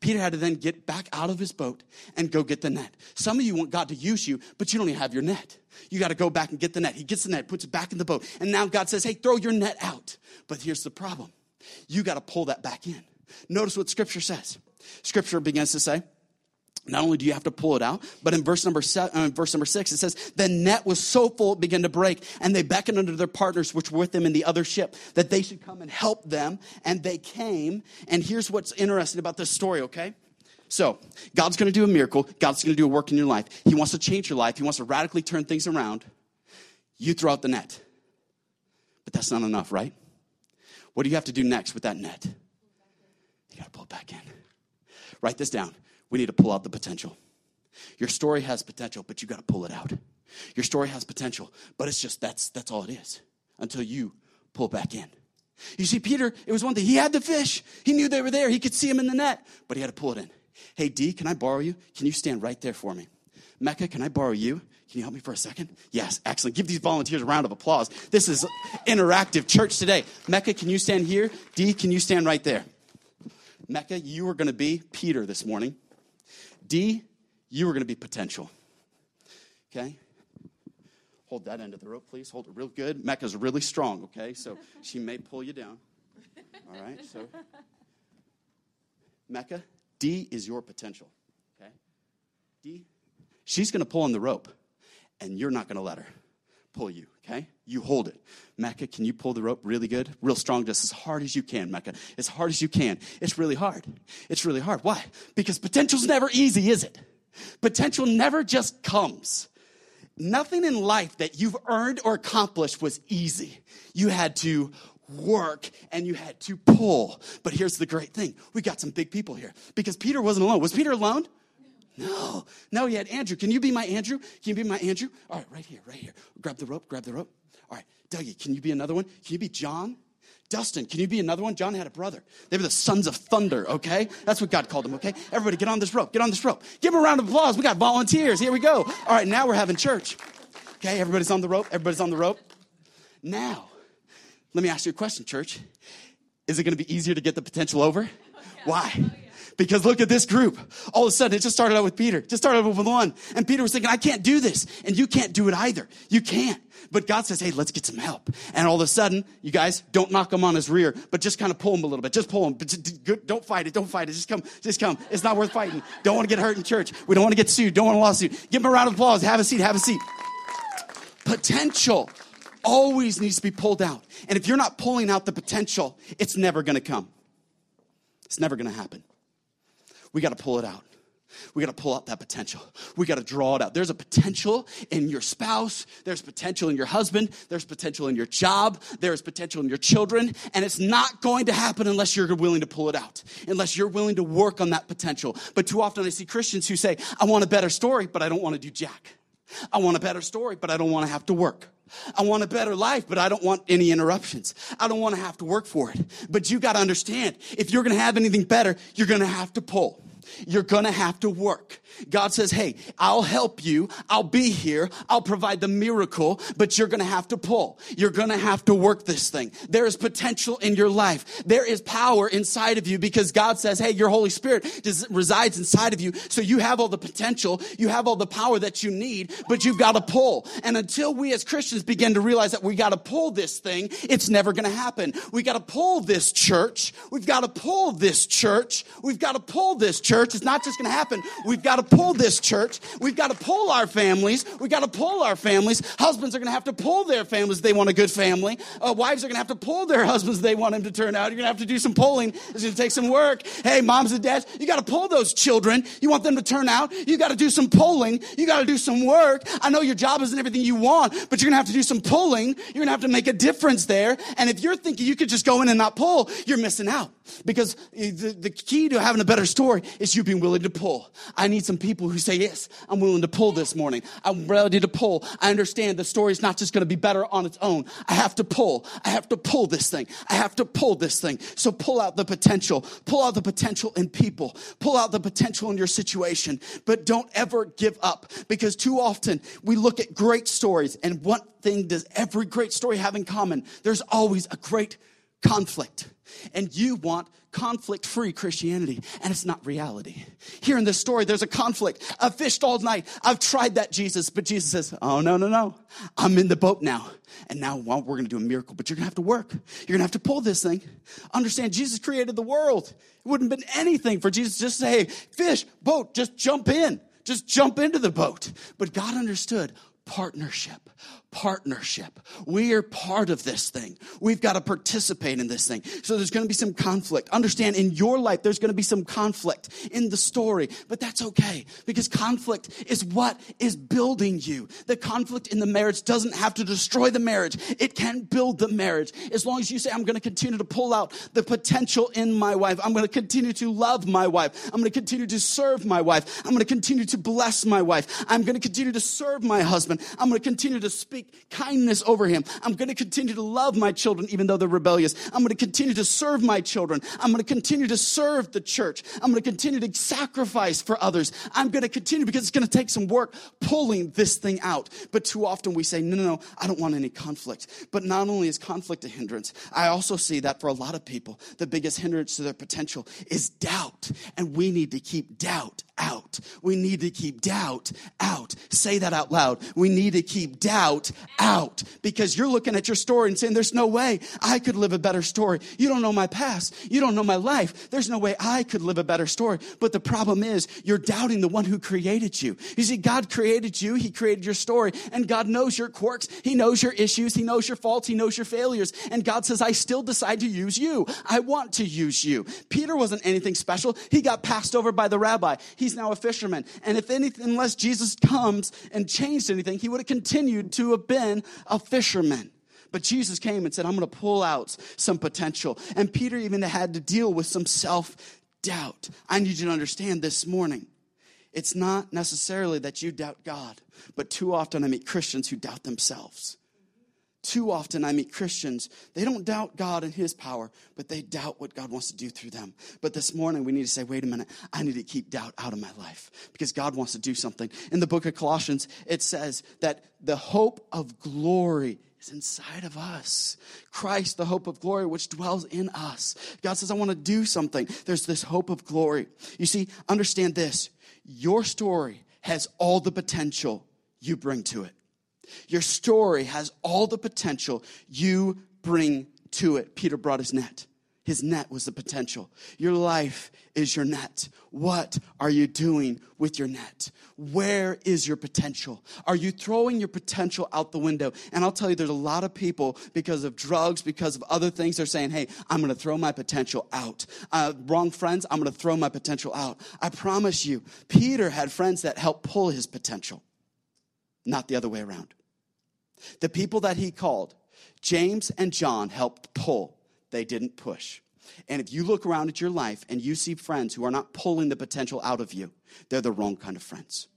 Peter had to then get back out of his boat and go get the net. Some of you want God to use you, but you don't even have your net. You got to go back and get the net. He gets the net, puts it back in the boat. And now God says, hey, throw your net out. But here's the problem you got to pull that back in. Notice what Scripture says. Scripture begins to say, not only do you have to pull it out, but in verse number seven, uh, verse number six, it says, the net was so full it began to break, and they beckoned unto their partners which were with them in the other ship that they should come and help them. And they came. And here's what's interesting about this story, okay? So, God's going to do a miracle. God's going to do a work in your life. He wants to change your life. He wants to radically turn things around. You throw out the net. But that's not enough, right? What do you have to do next with that net? You got to pull it back in. Write this down. We need to pull out the potential. Your story has potential, but you got to pull it out. Your story has potential, but it's just that's that's all it is until you pull back in. You see, Peter, it was one thing. He had the fish. He knew they were there. He could see them in the net, but he had to pull it in. Hey, D, can I borrow you? Can you stand right there for me? Mecca, can I borrow you? Can you help me for a second? Yes, excellent. Give these volunteers a round of applause. This is interactive church today. Mecca, can you stand here? D, can you stand right there? Mecca, you are going to be Peter this morning. D, you are going to be potential. Okay? Hold that end of the rope, please. Hold it real good. Mecca's really strong, okay? So (laughs) she may pull you down. All right? So, (laughs) Mecca, D is your potential. Okay? D, she's going to pull on the rope, and you're not going to let her pull you. Okay? You hold it. Mecca, can you pull the rope really good? Real strong, just as hard as you can, Mecca. As hard as you can. It's really hard. It's really hard. Why? Because potential's never easy, is it? Potential never just comes. Nothing in life that you've earned or accomplished was easy. You had to work and you had to pull. But here's the great thing we got some big people here because Peter wasn't alone. Was Peter alone? No. No, had Andrew. Can you be my Andrew? Can you be my Andrew? All right, right here, right here. Grab the rope, grab the rope. All right, Dougie, can you be another one? Can you be John? Dustin, can you be another one? John had a brother. They were the sons of thunder, okay? That's what God called them, okay? Everybody get on this rope, get on this rope. Give them a round of applause. We got volunteers. Here we go. All right, now we're having church. Okay, everybody's on the rope. Everybody's on the rope. Now, let me ask you a question, church. Is it to be easier to get the potential over? Why? Because look at this group. All of a sudden, it just started out with Peter. Just started out with one. And Peter was thinking, I can't do this. And you can't do it either. You can't. But God says, hey, let's get some help. And all of a sudden, you guys, don't knock him on his rear, but just kind of pull him a little bit. Just pull him. But just, don't fight it. Don't fight it. Just come. Just come. It's not worth fighting. Don't want to get hurt in church. We don't want to get sued. Don't want a lawsuit. Give him a round of applause. Have a seat. Have a seat. Potential always needs to be pulled out. And if you're not pulling out the potential, it's never going to come. It's never going to happen. We got to pull it out. We got to pull out that potential. We got to draw it out. There's a potential in your spouse. There's potential in your husband. There's potential in your job. There's potential in your children. And it's not going to happen unless you're willing to pull it out, unless you're willing to work on that potential. But too often I see Christians who say, I want a better story, but I don't want to do jack. I want a better story, but I don't want to have to work. I want a better life, but I don't want any interruptions. I don't want to have to work for it. But you got to understand, if you're going to have anything better, you're going to have to pull. You're to have to work. God says, Hey, I'll help you. I'll be here. I'll provide the miracle, but you're to have to pull. You're to have to work this thing. There is potential in your life. There is power inside of you because God says, Hey, your Holy Spirit resides inside of you. So you have all the potential. You have all the power that you need, but you've got to pull. And until we as Christians begin to realize that we got to pull this thing, it's never to happen. We got to pull this church. We've got to pull this church. We've got to pull this church. It's not just going to happen. We've got to pull this church. We've got to pull our families. We've got to pull our families. Husbands are going to have to pull their families. They want a good family. Uh, wives are going to have to pull their husbands. They want them to turn out. You're going to have to do some pulling. It's going to take some work. Hey, moms and dads, you got to pull those children. You want them to turn out. You got to do some pulling. You got to do some work. I know your job isn't everything you want, but you're going to have to do some pulling. You're going to have to make a difference there. And if you're thinking you could just go in and not pull, you're missing out. Because the, the key to having a better story is you being willing to pull. I need some people who say, Yes, I'm willing to pull this morning. I'm ready to pull. I understand the story is not just going to be better on its own. I have to pull. I have to pull this thing. I have to pull this thing. So pull out the potential. Pull out the potential in people. Pull out the potential in your situation. But don't ever give up because too often we look at great stories and what thing does every great story have in common? There's always a great conflict. And you want conflict free Christianity, and it's not reality. Here in this story, there's a conflict. I've fished all night. I've tried that, Jesus. But Jesus says, Oh, no, no, no. I'm in the boat now. And now well, we're going to do a miracle, but you're going to have to work. You're going to have to pull this thing. Understand, Jesus created the world. It wouldn't have been anything for Jesus just to say, Hey, fish, boat, just jump in. Just jump into the boat. But God understood partnership partnership. We are part of this thing. We've got to participate in this thing. So there's going to be some conflict. Understand in your life, there's going to be some conflict in the story, but that's okay because conflict is what is building you. The conflict in the marriage doesn't have to destroy the marriage. It can build the marriage. As long as you say, I'm going to continue to pull out the potential in my wife. I'm going to continue to love my wife. I'm going to continue to serve my wife. I'm going to continue to bless my wife. I'm going to continue to serve my husband. I'm going to continue to speak speak kindness over him. I'm going to continue to love my children even though they're rebellious. I'm going to continue to serve my children. I'm going to continue to serve the church. I'm going to continue to sacrifice for others. I'm going to continue because it's going to take some work pulling this thing out. But too often we say, no, no, no, I don't want any conflict. But not only is conflict a hindrance, I also see that for a lot of people, the biggest hindrance to their potential is doubt. And we need to keep doubt out. We need to keep doubt out. Say that out loud. We need to keep doubt out because you're looking at your story and saying, There's no way I could live a better story. You don't know my past. You don't know my life. There's no way I could live a better story. But the problem is, you're doubting the one who created you. You see, God created you, He created your story, and God knows your quirks. He knows your issues. He knows your faults. He knows your failures. And God says, I still decide to use you. I want to use you. Peter wasn't anything special. He got passed over by the rabbi. He's now a fisherman. And if anything, unless Jesus comes and changed anything, he would have continued to have been a fisherman. But Jesus came and said, I'm going to pull out some potential. And Peter even had to deal with some self doubt. I need you to understand this morning. It's not necessarily that you doubt God, but too often I meet Christians who doubt themselves. Too often I meet Christians, they don't doubt God and His power, but they doubt what God wants to do through them. But this morning we need to say, wait a minute, I need to keep doubt out of my life because God wants to do something. In the book of Colossians, it says that the hope of glory is inside of us. Christ, the hope of glory, which dwells in us. God says, I want to do something. There's this hope of glory. You see, understand this your story has all the potential you bring to it. Your story has all the potential you bring to it. Peter brought his net. His net was the potential. Your life is your net. What are you doing with your net? Where is your potential? Are you throwing your potential out the window? And I'll tell you, there's a lot of people, because of drugs, because of other things, they're saying, hey, I'm going to throw my potential out. Uh, wrong friends, I'm going to throw my potential out. I promise you, Peter had friends that helped pull his potential not the other way around. The people that he called, James and John, helped pull, they didn't push. And if you look around at your life and you see friends who are not pulling the potential out of you, they're the wrong kind of friends.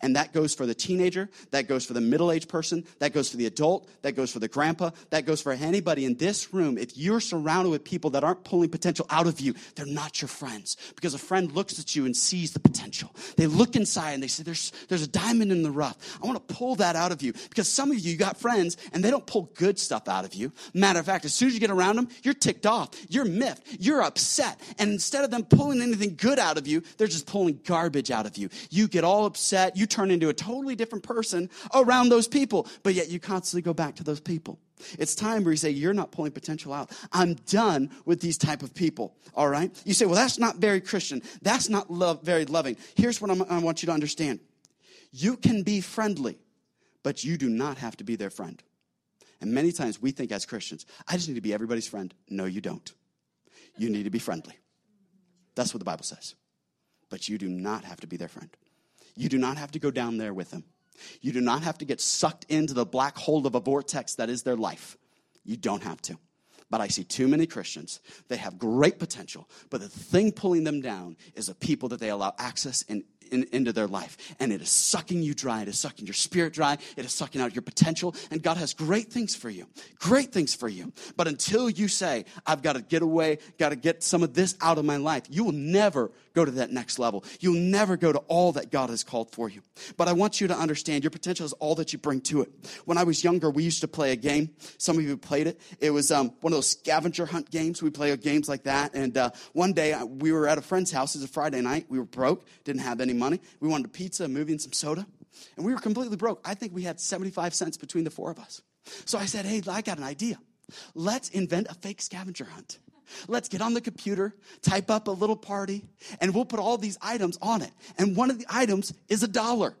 And that goes for the teenager, that goes for the middle aged person, that goes for the adult, that goes for the grandpa, that goes for anybody in this room. If you're surrounded with people that aren't pulling potential out of you, they're not your friends. Because a friend looks at you and sees the potential. They look inside and they say, There's, there's a diamond in the rough. I want to pull that out of you. Because some of you, you got friends and they don't pull good stuff out of you. Matter of fact, as soon as you get around them, you're ticked off, you're miffed, you're upset. And instead of them pulling anything good out of you, they're just pulling garbage out of you. You get all upset you turn into a totally different person around those people, but yet you constantly go back to those people. It's time where you say, You're not pulling potential out. I'm done with these type of people. All right? You say, Well, that's not very Christian. That's not love, very loving. Here's what I'm, I want you to understand you can be friendly, but you do not have to be their friend. And many times we think as Christians, I just need to be everybody's friend. No, you don't. You need to be friendly. That's what the Bible says. But you do not have to be their friend. You do not have to go down there with them. You do not have to get sucked into the black hole of a vortex that is their life. You don't have to. But I see too many Christians. They have great potential, but the thing pulling them down is the people that they allow access and in, into their life. And it is sucking you dry. It is sucking your spirit dry. It is sucking out your potential. And God has great things for you. Great things for you. But until you say, I've got to get away, got to get some of this out of my life, you will never go to that next level. You'll never go to all that God has called for you. But I want you to understand your potential is all that you bring to it. When I was younger, we used to play a game. Some of you played it. It was um, one of those scavenger hunt games. We play games like that. And uh, one day uh, we were at a friend's house. It was a Friday night. We were broke, didn't have any money. We wanted a pizza, a movie, and some soda. And we were completely broke. I think we had 75 cents between the four of us. So I said, hey, I got an idea. Let's invent a fake scavenger hunt. Let's get on the computer, type up a little party, and we'll put all these items on it. And one of the items is a dollar.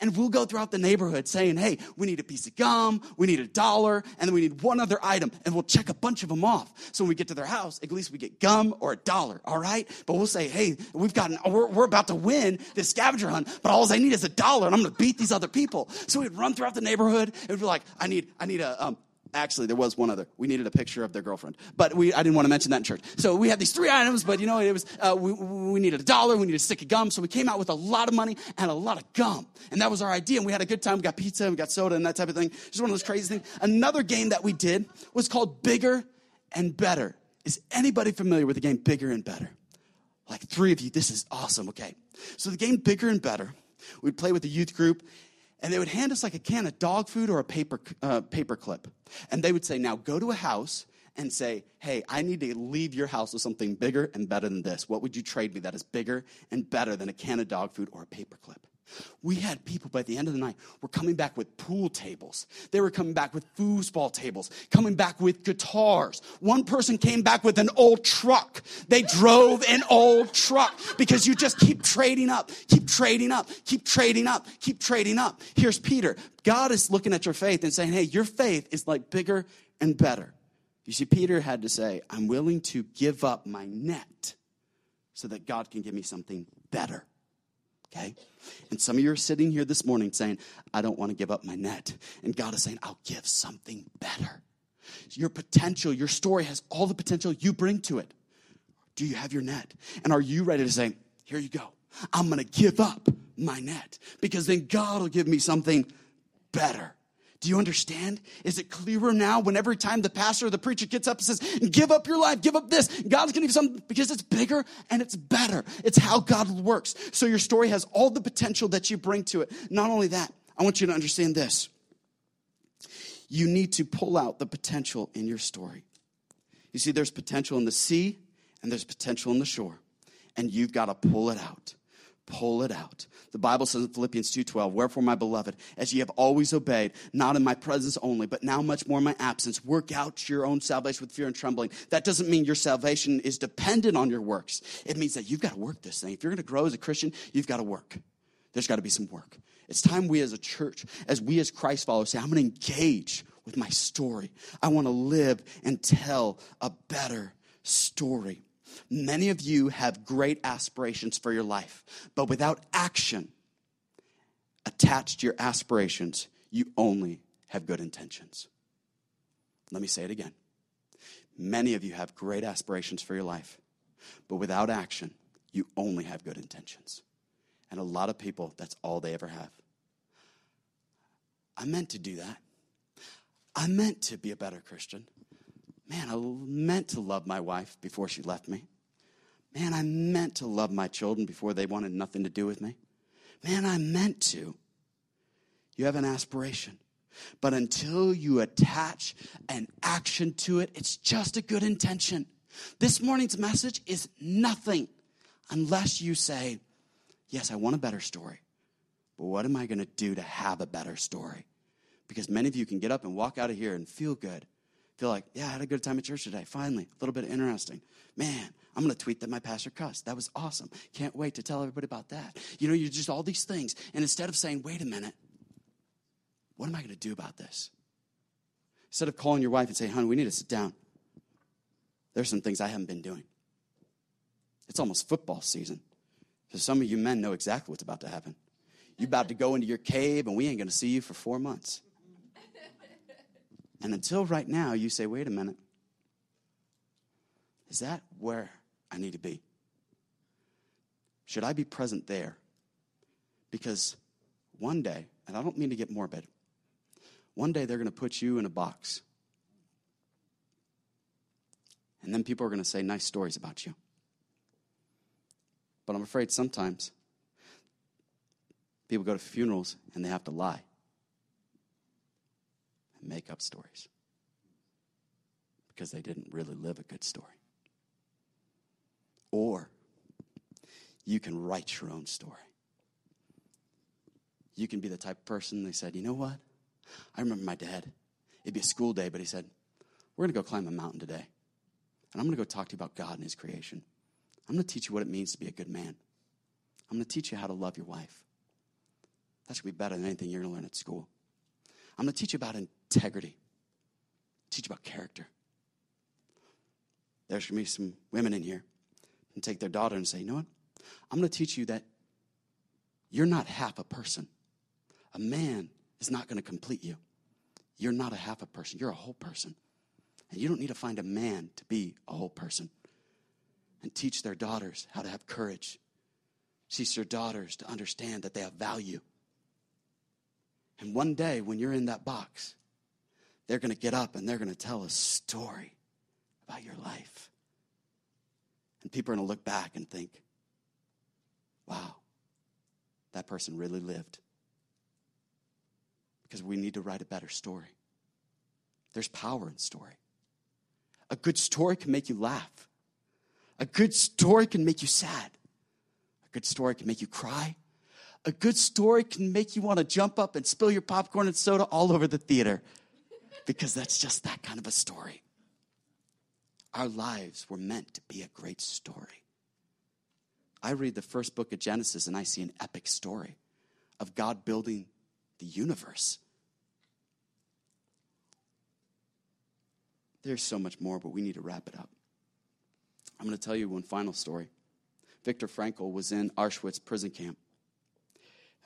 And we'll go throughout the neighborhood saying, hey, we need a piece of gum, we need a dollar, and then we need one other item. And we'll check a bunch of them off. So when we get to their house, at least we get gum or a dollar, all right? But we'll say, hey, we've gotten, we're, we're about to win this scavenger hunt, but all I need is a dollar, and I'm gonna beat these other people. So we'd run throughout the neighborhood, and we'd be like, I need, I need a, um, Actually, there was one other. We needed a picture of their girlfriend, but we, I didn't want to mention that in church. So we had these three items, but you know, it was uh, we, we needed a dollar, we needed a stick of gum, so we came out with a lot of money and a lot of gum, and that was our idea. And we had a good time. We got pizza, we got soda, and that type of thing. Just one of those crazy things. Another game that we did was called Bigger and Better. Is anybody familiar with the game Bigger and Better? Like three of you, this is awesome. Okay, so the game Bigger and Better. We'd play with the youth group, and they would hand us like a can of dog food or a paper, uh, paper clip. And they would say, now go to a house and say, hey, I need to leave your house with something bigger and better than this. What would you trade me that is bigger and better than a can of dog food or a paper clip? We had people by the end of the night were coming back with pool tables. They were coming back with foosball tables, coming back with guitars. One person came back with an old truck. They drove an old truck because you just keep trading up, keep trading up, keep trading up, keep trading up. Here's Peter. God is looking at your faith and saying, hey, your faith is like bigger and better. You see, Peter had to say, I'm willing to give up my net so that God can give me something better okay? And some of you are sitting here this morning saying, I don't want to give up my net. And God is saying, I'll give something better. Your potential, your story has all the potential you bring to it. Do you have your net? And are you ready to say, Here you go. I'm going to give up my net because then God will give me something better. Do you understand? Is it clearer now when every time the pastor or the preacher gets up and says, give up your life, give up this, God's gonna give something because it's bigger and it's better. It's how God works. So your story has all the potential that you bring to it. Not only that, I want you to understand this. You need to pull out the potential in your story. You see, there's potential in the sea and there's potential in the shore, and you've got to pull it out pull it out. The Bible says in Philippians 2:12, "Wherefore my beloved, as ye have always obeyed, not in my presence only, but now much more in my absence, work out your own salvation with fear and trembling." That doesn't mean your salvation is dependent on your works. It means that you've got to work this thing. If you're going to grow as a Christian, you've got to work. There's got to be some work. It's time we as a church, as we as Christ followers say, I'm going to engage with my story. I want to live and tell a better story. Many of you have great aspirations for your life, but without action attached to your aspirations, you only have good intentions. Let me say it again. Many of you have great aspirations for your life, but without action, you only have good intentions. And a lot of people, that's all they ever have. I meant to do that. I meant to be a better Christian. Man, I meant to love my wife before she left me. Man, I meant to love my children before they wanted nothing to do with me. Man, I meant to. You have an aspiration. But until you attach an action to it, it's just a good intention. This morning's message is nothing unless you say, Yes, I want a better story. But what am I going to do to have a better story? Because many of you can get up and walk out of here and feel good feel like, yeah, I had a good time at church today. Finally, a little bit interesting. Man, I'm going to tweet that my pastor cussed. That was awesome. Can't wait to tell everybody about that. You know, you're just all these things. And instead of saying, wait a minute, what am I going to do about this? Instead of calling your wife and saying, honey, we need to sit down. There's some things I haven't been doing. It's almost football season. So some of you men know exactly what's about to happen. You're about to go into your cave, and we ain't going to see you for four months. And until right now, you say, wait a minute, is that where I need to be? Should I be present there? Because one day, and I don't mean to get morbid, one day they're going to put you in a box. And then people are going to say nice stories about you. But I'm afraid sometimes people go to funerals and they have to lie make up stories because they didn't really live a good story. Or you can write your own story. You can be the type of person they said, you know what? I remember my dad. It'd be a school day, but he said, We're going to go climb a mountain today. And I'm going to go talk to you about God and His creation. I'm going to teach you what it means to be a good man. I'm going to teach you how to love your wife. That should be better than anything you're going to learn at school. I'm going to teach you about integrity, teach you about character. There's going to be some women in here and take their daughter and say, you know what? I'm going to teach you that you're not half a person. A man is not going to complete you. You're not a half a person, you're a whole person. And you don't need to find a man to be a whole person. And teach their daughters how to have courage. Teach their daughters to understand that they have value. And one day, when you're in that box, they're going to get up and they're going to tell a story about your life. And people are going to look back and think, wow, that person really lived. Because we need to write a better story. There's power in story. A good story can make you laugh. A good story can make you sad. A good story can make you cry. A good story can make you want to jump up and spill your popcorn and soda all over the theater because that's just that kind of a story. Our lives were meant to be a great story. I read the first book of Genesis and I see an epic story of God building the universe. There's so much more, but we need to wrap it up. I'm going to tell you one final story. Viktor Frankl was in Auschwitz prison camp.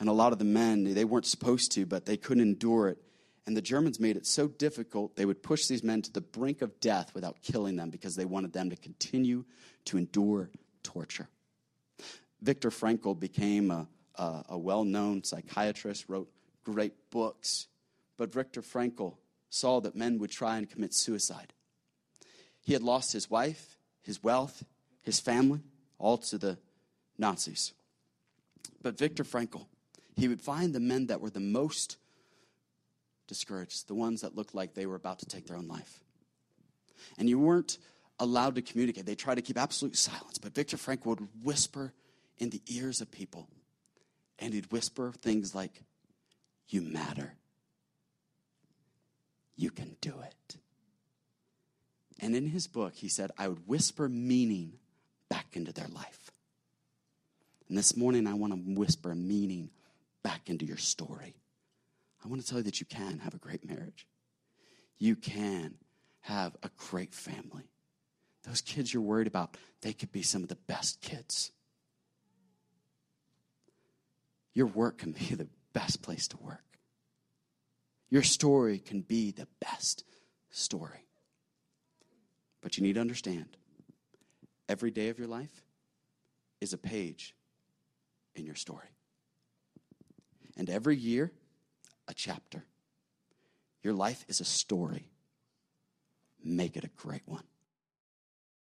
And a lot of the men, they weren't supposed to, but they couldn't endure it. And the Germans made it so difficult, they would push these men to the brink of death without killing them because they wanted them to continue to endure torture. Viktor Frankl became a, a, a well known psychiatrist, wrote great books, But Viktor Frankl saw that men would try and commit suicide. He had lost his wife, his wealth, his family, all to the Nazis. But Viktor Frankl, he would find the men that were the most discouraged, the ones that looked like they were about to take their own life. And you weren't allowed to communicate. They tried to keep absolute silence. But Viktor Frankl would whisper in the ears of people, and he'd whisper things like, You matter. You can do it. And in his book, he said, I would whisper meaning back into their life. And this morning, I want to whisper meaning back into your story. I want to tell you that you can have a great marriage. You can have a great family. Those kids you're worried about, they could be some of the best kids. Your work can be the best place to work. Your story can be the best story. But you need to understand every day of your life is a page in your story. And every year, a chapter. Your life is a story. Make it a great one.